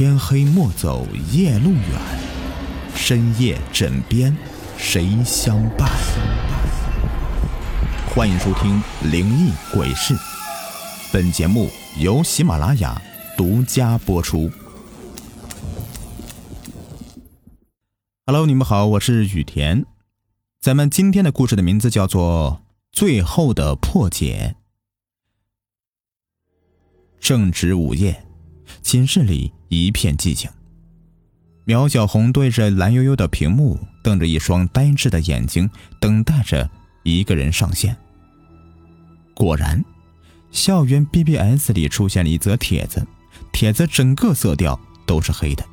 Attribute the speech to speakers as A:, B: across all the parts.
A: 天黑莫走夜路远，深夜枕边谁相伴？欢迎收听《灵异鬼事》，本节目由喜马拉雅独家播出。Hello，你们好，我是雨田。咱们今天的故事的名字叫做《最后的破解》。正值午夜。寝室里一片寂静。苗小红对着蓝悠悠的屏幕，瞪着一双呆滞的眼睛，等待着一个人上线。果然，校园 BBS 里出现了一则帖子，帖子整个色调都是黑的，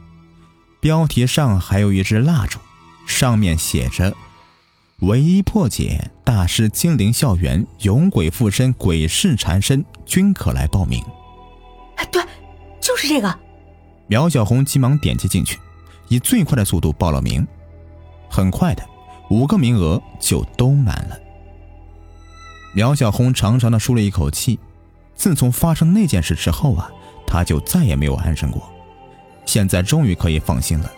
A: 标题上还有一支蜡烛，上面写着：“唯一破解大师精灵校园勇鬼附身、鬼事缠身，均可来报名。”
B: 哎，对。就是这个，
A: 苗小红急忙点击进去，以最快的速度报了名。很快的，五个名额就都满了。苗小红长长的舒了一口气。自从发生那件事之后啊，她就再也没有安生过。现在终于可以放心了。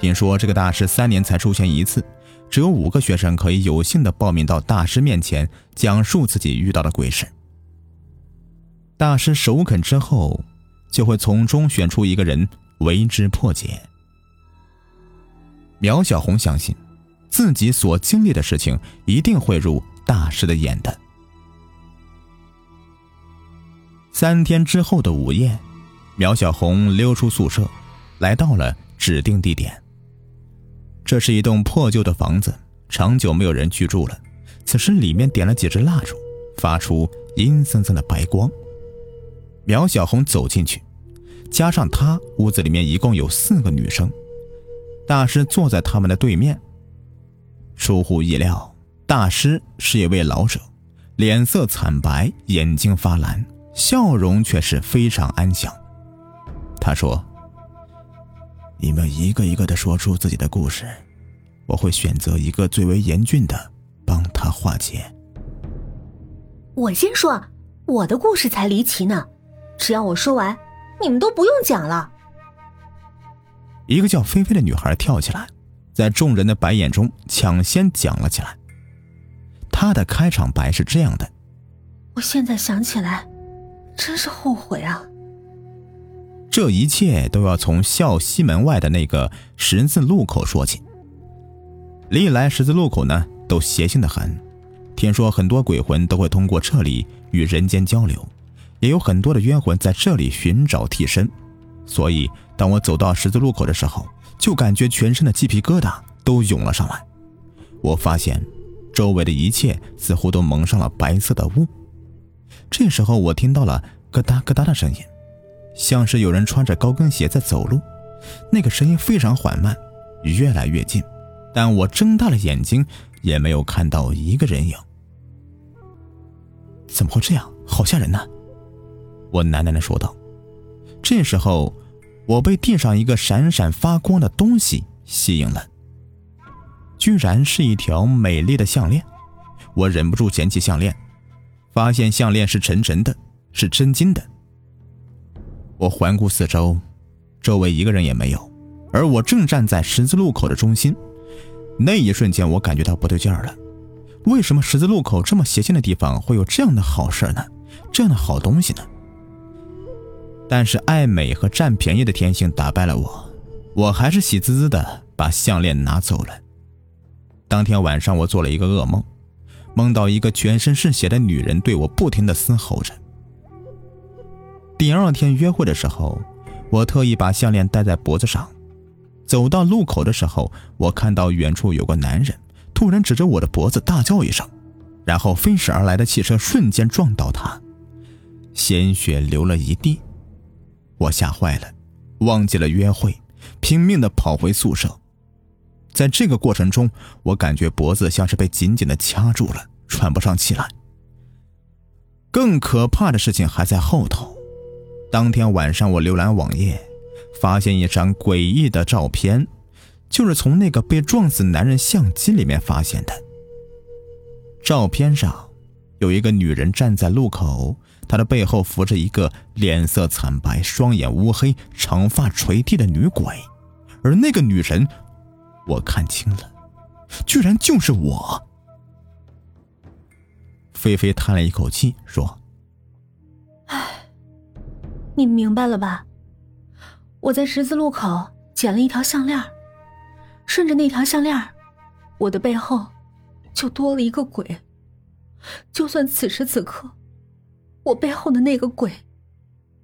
A: 听说这个大师三年才出现一次，只有五个学生可以有幸的报名到大师面前讲述自己遇到的鬼事。大师首肯之后。就会从中选出一个人为之破解。苗小红相信，自己所经历的事情一定会入大师的眼的。三天之后的午夜，苗小红溜出宿舍，来到了指定地点。这是一栋破旧的房子，长久没有人居住了。此时里面点了几支蜡烛，发出阴森森的白光。苗小红走进去，加上她，屋子里面一共有四个女生。大师坐在他们的对面。出乎意料，大师是一位老者，脸色惨白，眼睛发蓝，笑容却是非常安详。他说：“你们一个一个的说出自己的故事，我会选择一个最为严峻的，帮他化解。”
B: 我先说，我的故事才离奇呢。只要我说完，你们都不用讲了。
A: 一个叫菲菲的女孩跳起来，在众人的白眼中抢先讲了起来。她的开场白是这样的：“
B: 我现在想起来，真是后悔啊！
A: 这一切都要从校西门外的那个十字路口说起。历来十字路口呢，都邪性的很，听说很多鬼魂都会通过这里与人间交流。”也有很多的冤魂在这里寻找替身，所以当我走到十字路口的时候，就感觉全身的鸡皮疙瘩都涌了上来。我发现周围的一切似乎都蒙上了白色的雾。这时候我听到了咯哒咯哒的声音，像是有人穿着高跟鞋在走路。那个声音非常缓慢，越来越近，但我睁大了眼睛也没有看到一个人影。怎么会这样？好吓人呢！我喃喃地说道：“这时候，我被地上一个闪闪发光的东西吸引了，居然是一条美丽的项链。我忍不住捡起项链，发现项链是沉沉的，是真金的。我环顾四周，周围一个人也没有，而我正站在十字路口的中心。那一瞬间，我感觉到不对劲儿了。为什么十字路口这么邪性的地方会有这样的好事呢？这样的好东西呢？”但是爱美和占便宜的天性打败了我，我还是喜滋滋的把项链拿走了。当天晚上，我做了一个噩梦，梦到一个全身是血的女人对我不停的嘶吼着。第二天约会的时候，我特意把项链戴在脖子上。走到路口的时候，我看到远处有个男人突然指着我的脖子大叫一声，然后飞驶而来的汽车瞬间撞到他，鲜血流了一地。我吓坏了，忘记了约会，拼命的跑回宿舍。在这个过程中，我感觉脖子像是被紧紧的掐住了，喘不上气来。更可怕的事情还在后头。当天晚上，我浏览网页，发现一张诡异的照片，就是从那个被撞死男人相机里面发现的。照片上，有一个女人站在路口，他的背后扶着一个脸色惨白、双眼乌黑、长发垂地的女鬼，而那个女人，我看清了，居然就是我。菲菲叹了一口气说：“
B: 唉，你明白了吧？我在十字路口捡了一条项链，顺着那条项链，我的背后就多了一个鬼。就算此时此刻，我背后的那个鬼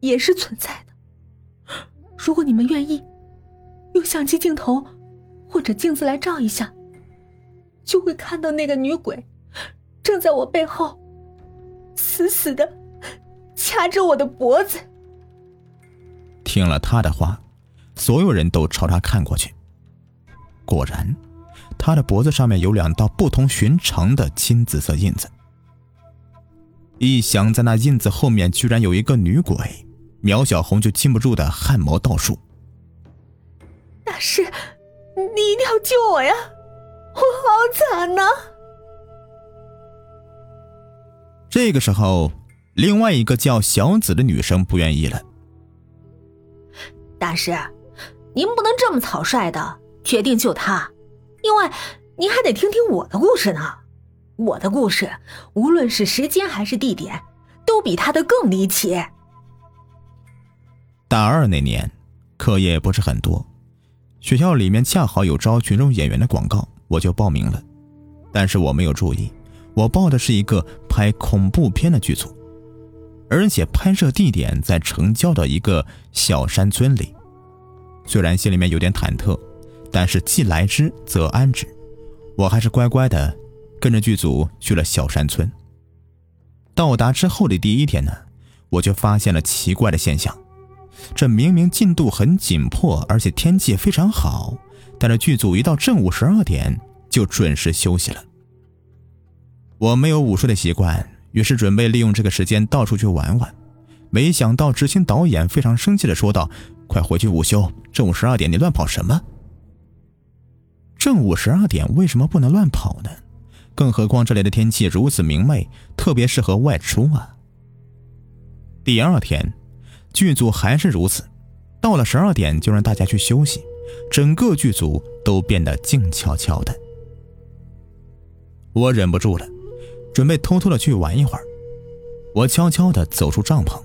B: 也是存在的。如果你们愿意，用相机镜头或者镜子来照一下，就会看到那个女鬼。”正在我背后，死死的掐着我的脖子。
A: 听了他的话，所有人都朝他看过去。果然，他的脖子上面有两道不同寻常的青紫色印子。一想在那印子后面居然有一个女鬼，苗小红就禁不住的汗毛倒竖。
B: 大师，你一定要救我呀！我好惨呐！
A: 这个时候，另外一个叫小紫的女生不愿意了。
B: 大师，您不能这么草率的决定救她，因为您还得听听我的故事呢。我的故事，无论是时间还是地点，都比他的更离奇。
A: 大二那年，课业不是很多，学校里面恰好有招群众演员的广告，我就报名了，但是我没有注意。我报的是一个拍恐怖片的剧组，而且拍摄地点在城郊的一个小山村里。虽然心里面有点忐忑，但是既来之则安之，我还是乖乖的跟着剧组去了小山村。到达之后的第一天呢，我就发现了奇怪的现象：这明明进度很紧迫，而且天气非常好，但是剧组一到正午十二点就准时休息了。我没有午睡的习惯，于是准备利用这个时间到处去玩玩。没想到执行导演非常生气的说道：“快回去午休！正午十二点你乱跑什么？正午十二点为什么不能乱跑呢？更何况这里的天气如此明媚，特别适合外出啊！”第二天，剧组还是如此，到了十二点就让大家去休息，整个剧组都变得静悄悄的。我忍不住了。准备偷偷的去玩一会儿，我悄悄的走出帐篷，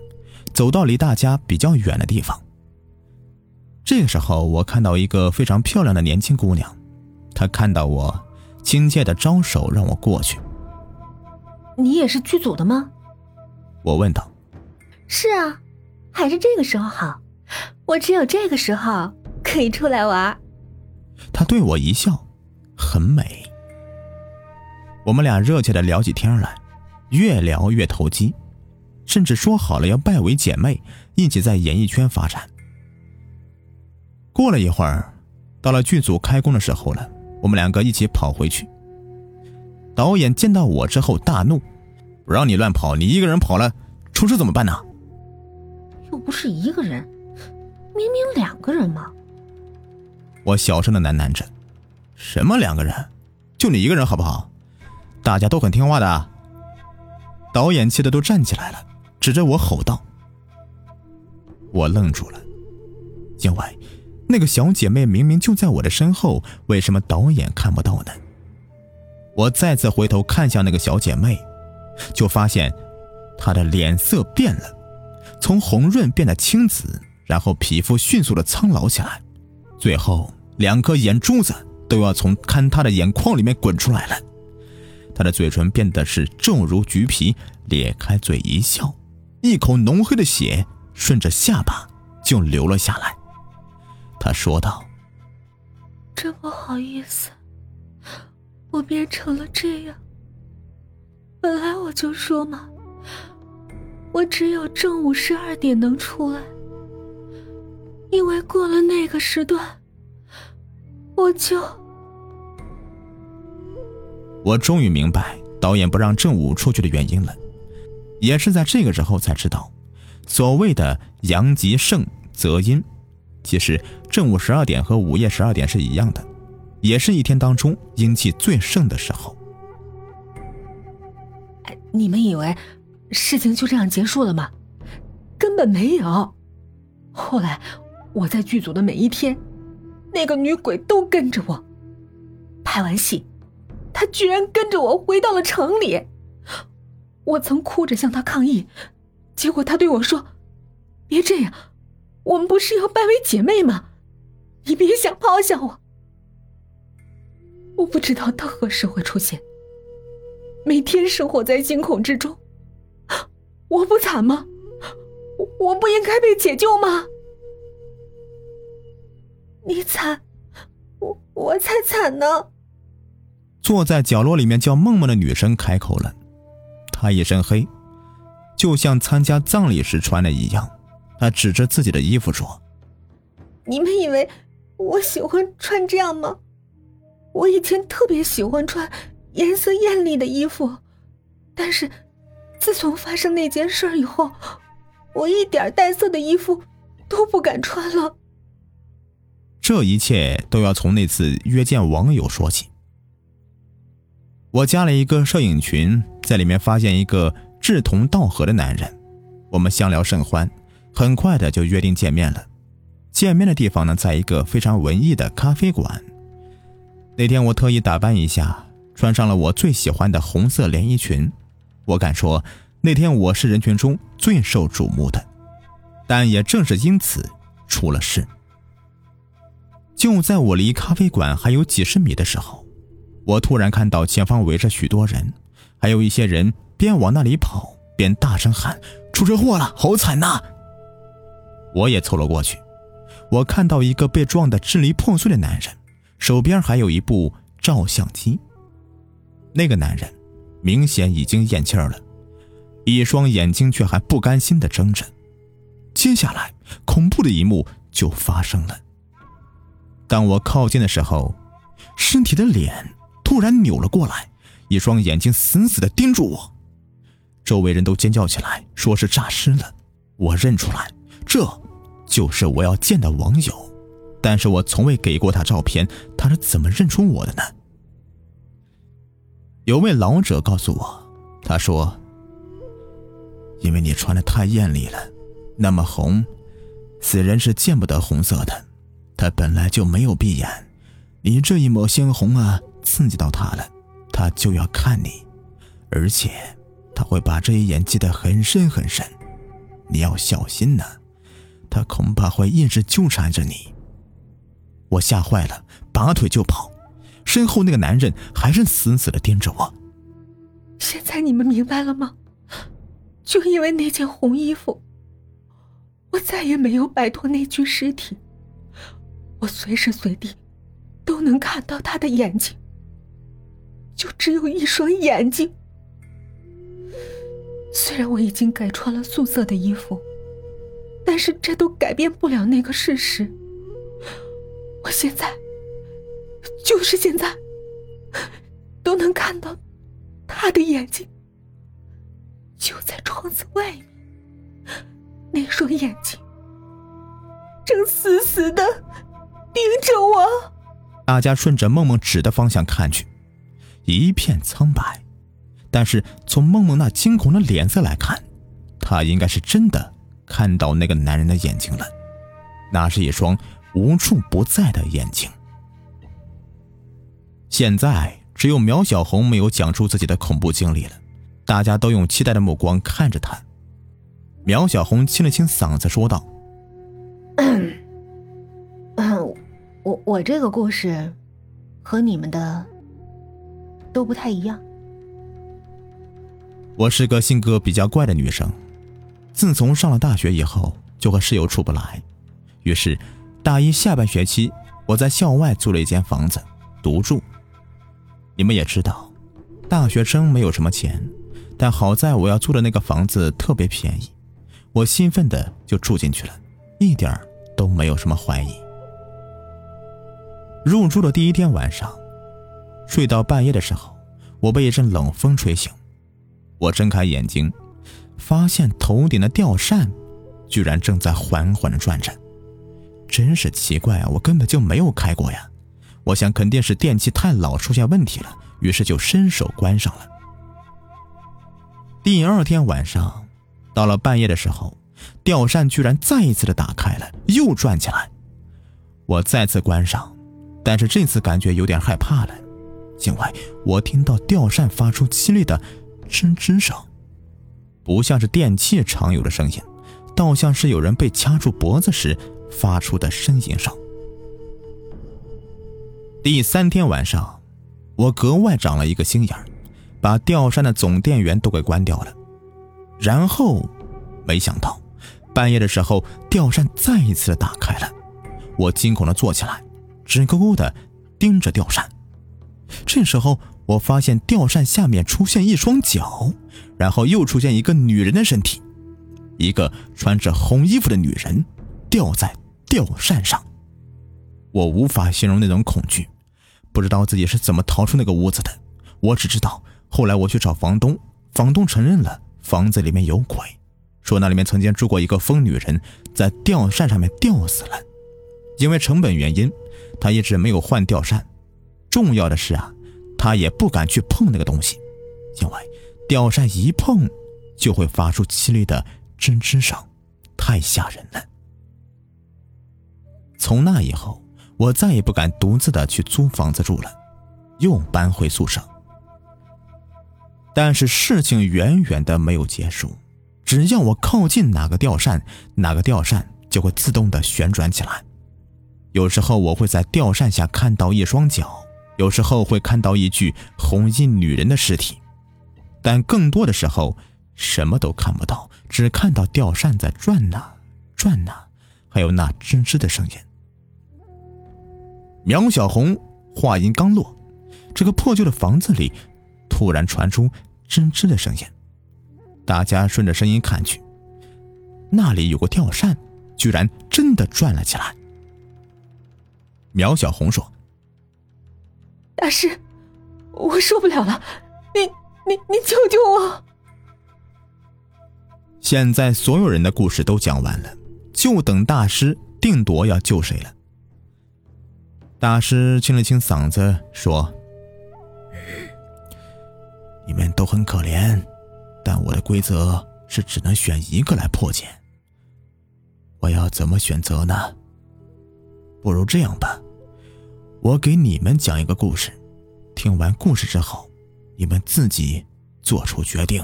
A: 走到离大家比较远的地方。这个时候，我看到一个非常漂亮的年轻姑娘，她看到我，亲切的招手让我过去。
B: 你也是剧组的吗？
A: 我问道。
B: 是啊，还是这个时候好，我只有这个时候可以出来玩。
A: 他对我一笑，很美。我们俩热切的聊起天来，越聊越投机，甚至说好了要拜为姐妹，一起在演艺圈发展。过了一会儿，到了剧组开工的时候了，我们两个一起跑回去。导演见到我之后大怒，不让你乱跑，你一个人跑了，出事怎么办呢？
B: 又不是一个人，明明两个人嘛。
A: 我小声的喃喃着：“什么两个人？就你一个人好不好？”大家都很听话的。导演气得都站起来了，指着我吼道：“我愣住了，因为那个小姐妹明明就在我的身后，为什么导演看不到呢？”我再次回头看向那个小姐妹，就发现她的脸色变了，从红润变得青紫，然后皮肤迅速的苍老起来，最后两颗眼珠子都要从看她的眼眶里面滚出来了。她的嘴唇变得是重如橘皮，咧开嘴一笑，一口浓黑的血顺着下巴就流了下来。他说道：“
B: 真不好意思，我变成了这样。本来我就说嘛，我只有正午十二点能出来，因为过了那个时段，我就……”
A: 我终于明白导演不让正午出去的原因了，也是在这个时候才知道，所谓的阳极盛则阴，其实正午十二点和午夜十二点是一样的，也是一天当中阴气最盛的时候。
B: 你们以为事情就这样结束了吗？根本没有。后来我在剧组的每一天，那个女鬼都跟着我。拍完戏，她居然跟着我回到了城里。我曾哭着向她抗议，结果她对我说：“别这样，我们不是要拜为姐妹吗？你别想抛下我。”我不知道他何时会出现。每天生活在惊恐之中，我不惨吗？我我不应该被解救吗？你惨，我我才惨呢。
A: 坐在角落里面叫梦梦的女生开口了，她一身黑，就像参加葬礼时穿的一样。她指着自己的衣服说：“
B: 你们以为我喜欢穿这样吗？我以前特别喜欢穿。”颜色艳丽的衣服，但是自从发生那件事以后，我一点带色的衣服都不敢穿了。
A: 这一切都要从那次约见网友说起。我加了一个摄影群，在里面发现一个志同道合的男人，我们相聊甚欢，很快的就约定见面了。见面的地方呢，在一个非常文艺的咖啡馆。那天我特意打扮一下。穿上了我最喜欢的红色连衣裙，我敢说那天我是人群中最受瞩目的，但也正是因此出了事。就在我离咖啡馆还有几十米的时候，我突然看到前方围着许多人，还有一些人边往那里跑边大声喊：“出车祸了，好惨呐！”我也凑了过去，我看到一个被撞得支离破碎的男人，手边还有一部照相机。那个男人明显已经咽气儿了，一双眼睛却还不甘心的睁着。接下来，恐怖的一幕就发生了。当我靠近的时候，身体的脸突然扭了过来，一双眼睛死死的盯住我。周围人都尖叫起来，说是诈尸了。我认出来，这就是我要见的网友，但是我从未给过他照片，他是怎么认出我的呢？有位老者告诉我，他说：“因为你穿的太艳丽了，那么红，死人是见不得红色的。他本来就没有闭眼，你这一抹鲜红啊，刺激到他了，他就要看你，而且他会把这一眼记得很深很深。你要小心呢，他恐怕会一直纠缠着你。”我吓坏了，拔腿就跑。身后那个男人还是死死的盯着我。
B: 现在你们明白了吗？就因为那件红衣服，我再也没有摆脱那具尸体。我随时随地都能看到他的眼睛，就只有一双眼睛。虽然我已经改穿了素色的衣服，但是这都改变不了那个事实。我现在。就是现在，都能看到他的眼睛，就在窗子外面。那双眼睛正死死的盯着我。
A: 大家顺着梦梦指的方向看去，一片苍白。但是从梦梦那惊恐的脸色来看，她应该是真的看到那个男人的眼睛了。那是一双无处不在的眼睛。现在只有苗小红没有讲出自己的恐怖经历了，大家都用期待的目光看着她。苗小红清了清嗓子说道：“
B: 我我这个故事和你们的都不太一样。
A: 我是个性格比较怪的女生，自从上了大学以后就和室友处不来，于是大一下半学期我在校外租了一间房子独住。”你们也知道，大学生没有什么钱，但好在我要租的那个房子特别便宜，我兴奋的就住进去了，一点都没有什么怀疑。入住的第一天晚上，睡到半夜的时候，我被一阵冷风吹醒，我睁开眼睛，发现头顶的吊扇居然正在缓缓的转着，真是奇怪啊！我根本就没有开过呀。我想肯定是电器太老出现问题了，于是就伸手关上了。第二天晚上，到了半夜的时候，吊扇居然再一次的打开了，又转起来。我再次关上，但是这次感觉有点害怕了，因为我听到吊扇发出凄厉的吱吱声，不像是电器常有的声音，倒像是有人被掐住脖子时发出的呻吟声。第三天晚上，我格外长了一个心眼。把吊扇的总电源都给关掉了，然后，没想到，半夜的时候，吊扇再一次打开了。我惊恐的坐起来，直勾勾的盯着吊扇。这时候，我发现吊扇下面出现一双脚，然后又出现一个女人的身体，一个穿着红衣服的女人吊在吊扇上。我无法形容那种恐惧，不知道自己是怎么逃出那个屋子的。我只知道。后来我去找房东，房东承认了房子里面有鬼，说那里面曾经住过一个疯女人，在吊扇上面吊死了。因为成本原因，他一直没有换吊扇。重要的是啊，他也不敢去碰那个东西，因为吊扇一碰就会发出凄厉的吱吱声，太吓人了。从那以后，我再也不敢独自的去租房子住了，又搬回宿舍。但是事情远远的没有结束，只要我靠近哪个吊扇，哪个吊扇就会自动的旋转起来。有时候我会在吊扇下看到一双脚，有时候会看到一具红衣女人的尸体，但更多的时候什么都看不到，只看到吊扇在转呐转呐，还有那吱吱的声音。苗小红话音刚落，这个破旧的房子里。突然传出吱吱的声音，大家顺着声音看去，那里有个吊扇，居然真的转了起来。苗小红说：“
B: 大师，我受不了了，你你你救救我！”
A: 现在所有人的故事都讲完了，就等大师定夺要救谁了。大师清了清嗓子说。你们都很可怜，但我的规则是只能选一个来破解。我要怎么选择呢？不如这样吧，我给你们讲一个故事，听完故事之后，你们自己做出决定。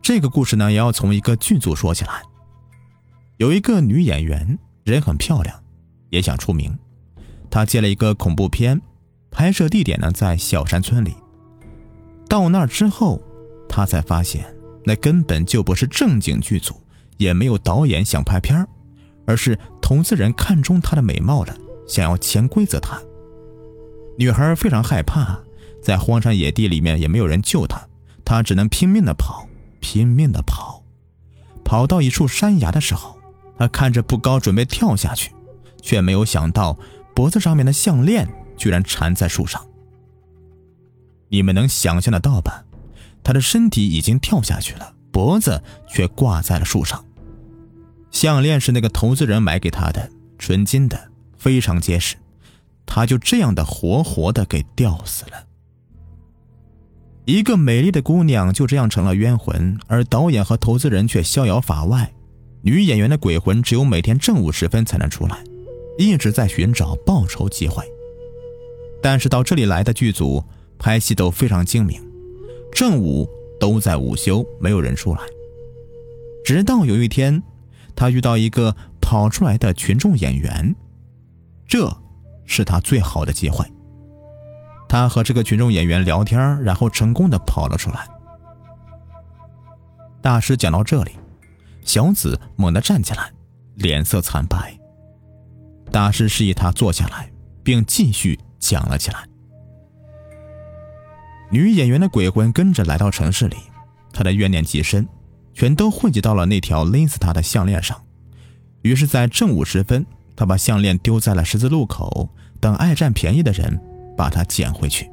A: 这个故事呢，也要从一个剧组说起来。有一个女演员，人很漂亮，也想出名，她接了一个恐怖片。拍摄地点呢在小山村里。到那儿之后，她才发现那根本就不是正经剧组，也没有导演想拍片而是投资人看中她的美貌了，想要潜规则她。女孩非常害怕，在荒山野地里面也没有人救她，她只能拼命的跑，拼命的跑。跑到一处山崖的时候，她看着不高，准备跳下去，却没有想到脖子上面的项链。居然缠在树上，你们能想象得到吧？他的身体已经跳下去了，脖子却挂在了树上。项链是那个投资人买给他的，纯金的，非常结实。他就这样的活活的给吊死了。一个美丽的姑娘就这样成了冤魂，而导演和投资人却逍遥法外。女演员的鬼魂只有每天正午时分才能出来，一直在寻找报仇机会。但是到这里来的剧组拍戏都非常精明，正午都在午休，没有人出来。直到有一天，他遇到一个跑出来的群众演员，这是他最好的机会。他和这个群众演员聊天，然后成功的跑了出来。大师讲到这里，小紫猛地站起来，脸色惨白。大师示意他坐下来，并继续。讲了起来。女演员的鬼魂跟着来到城市里，她的怨念极深，全都汇集到了那条勒死他的项链上。于是，在正午时分，他把项链丢在了十字路口，等爱占便宜的人把它捡回去。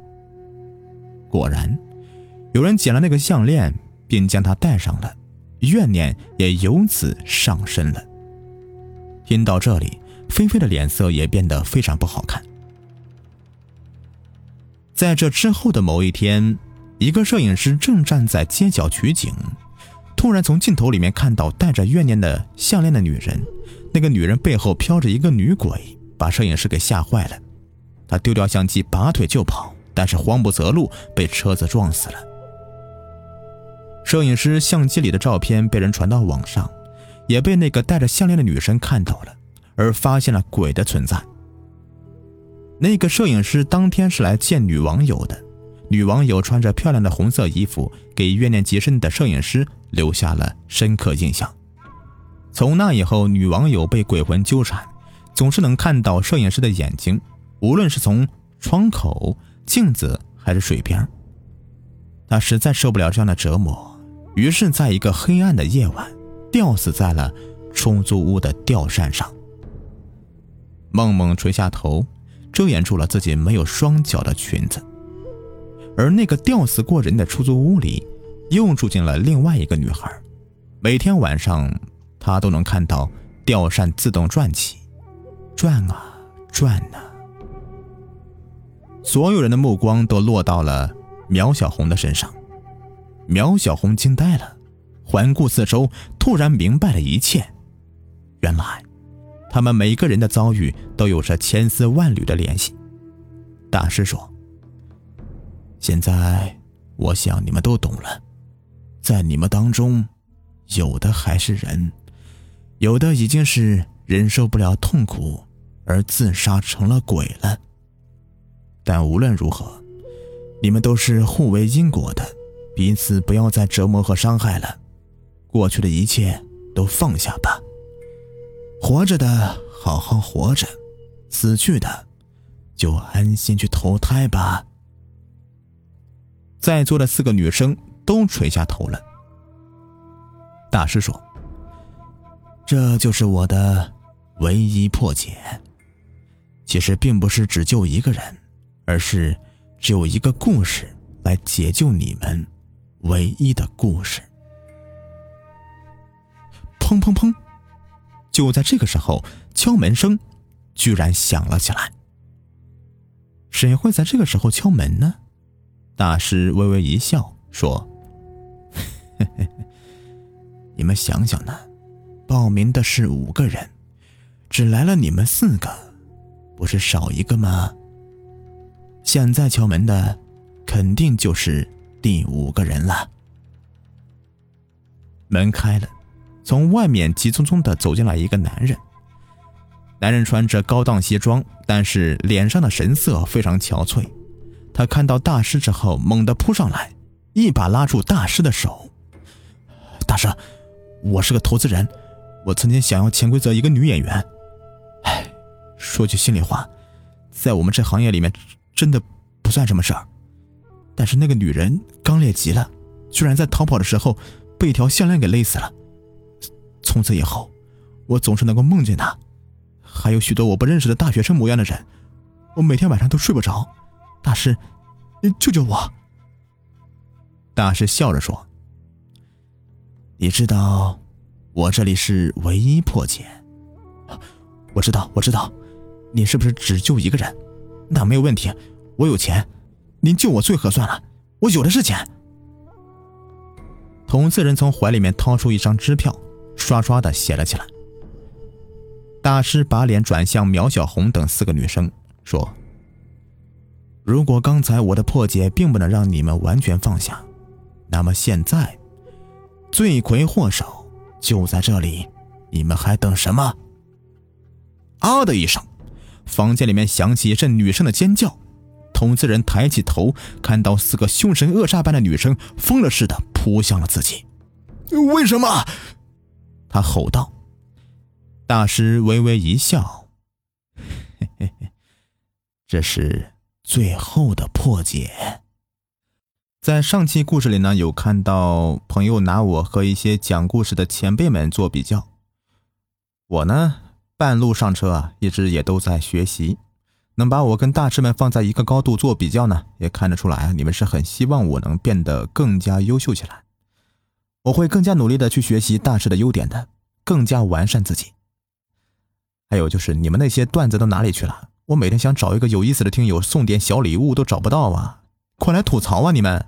A: 果然，有人捡了那个项链，并将它戴上了，怨念也由此上升了。听到这里，菲菲的脸色也变得非常不好看。在这之后的某一天，一个摄影师正站在街角取景，突然从镜头里面看到戴着怨念的项链的女人。那个女人背后飘着一个女鬼，把摄影师给吓坏了。他丢掉相机，拔腿就跑，但是慌不择路，被车子撞死了。摄影师相机里的照片被人传到网上，也被那个戴着项链的女生看到了，而发现了鬼的存在。那个摄影师当天是来见女网友的。女网友穿着漂亮的红色衣服，给怨念极深的摄影师留下了深刻印象。从那以后，女网友被鬼魂纠缠，总是能看到摄影师的眼睛，无论是从窗口、镜子还是水边。她实在受不了这样的折磨，于是在一个黑暗的夜晚，吊死在了出租屋的吊扇上。梦梦垂下头，遮掩住了自己没有双脚的裙子。而那个吊死过人的出租屋里，又住进了另外一个女孩。每天晚上，她都能看到吊扇自动转起，转啊转啊。所有人的目光都落到了苗小红的身上。苗小红惊呆了，环顾四周，突然明白了一切。原来，他们每个人的遭遇都有着千丝万缕的联系。大师说。现在，我想你们都懂了，在你们当中，有的还是人，有的已经是忍受不了痛苦而自杀成了鬼了。但无论如何，你们都是互为因果的，彼此不要再折磨和伤害了。过去的一切都放下吧，活着的好好活着，死去的就安心去投胎吧。在座的四个女生都垂下头了。大师说：“这就是我的唯一破解。其实并不是只救一个人，而是只有一个故事来解救你们唯一的故事。”砰砰砰！就在这个时候，敲门声居然响了起来。谁会在这个时候敲门呢？大师微微一笑，说：“ 你们想想呢，报名的是五个人，只来了你们四个，不是少一个吗？现在敲门的，肯定就是第五个人了。”门开了，从外面急匆匆的走进来一个男人。男人穿着高档西装，但是脸上的神色非常憔悴。他看到大师之后，猛地扑上来，一把拉住大师的手。是，我是个投资人，我曾经想要潜规则一个女演员。哎，说句心里话，在我们这行业里面，真的不算什么事儿。但是那个女人刚烈极了，居然在逃跑的时候被一条项链给勒死了。从此以后，我总是能够梦见她，还有许多我不认识的大学生模样的人，我每天晚上都睡不着。大师，你救救我！大师笑着说：“你知道，我这里是唯一破解。我知道，我知道，你是不是只救一个人？那没有问题，我有钱，您救我最合算了，我有的是钱。”同四人从怀里面掏出一张支票，刷刷的写了起来。大师把脸转向苗小红等四个女生，说。如果刚才我的破解并不能让你们完全放下，那么现在，罪魁祸首就在这里，你们还等什么？啊的一声，房间里面响起一阵女生的尖叫。投资人抬起头，看到四个凶神恶煞般的女生疯了似的扑向了自己。为什么？他吼道。大师微微一笑，嘿嘿嘿，这是。最后的破解，在上期故事里呢，有看到朋友拿我和一些讲故事的前辈们做比较。我呢，半路上车啊，一直也都在学习。能把我跟大师们放在一个高度做比较呢，也看得出来啊，你们是很希望我能变得更加优秀起来。我会更加努力的去学习大师的优点的，更加完善自己。还有就是你们那些段子都哪里去了？我每天想找一个有意思的听友送点小礼物都找不到啊！快来吐槽啊，你们！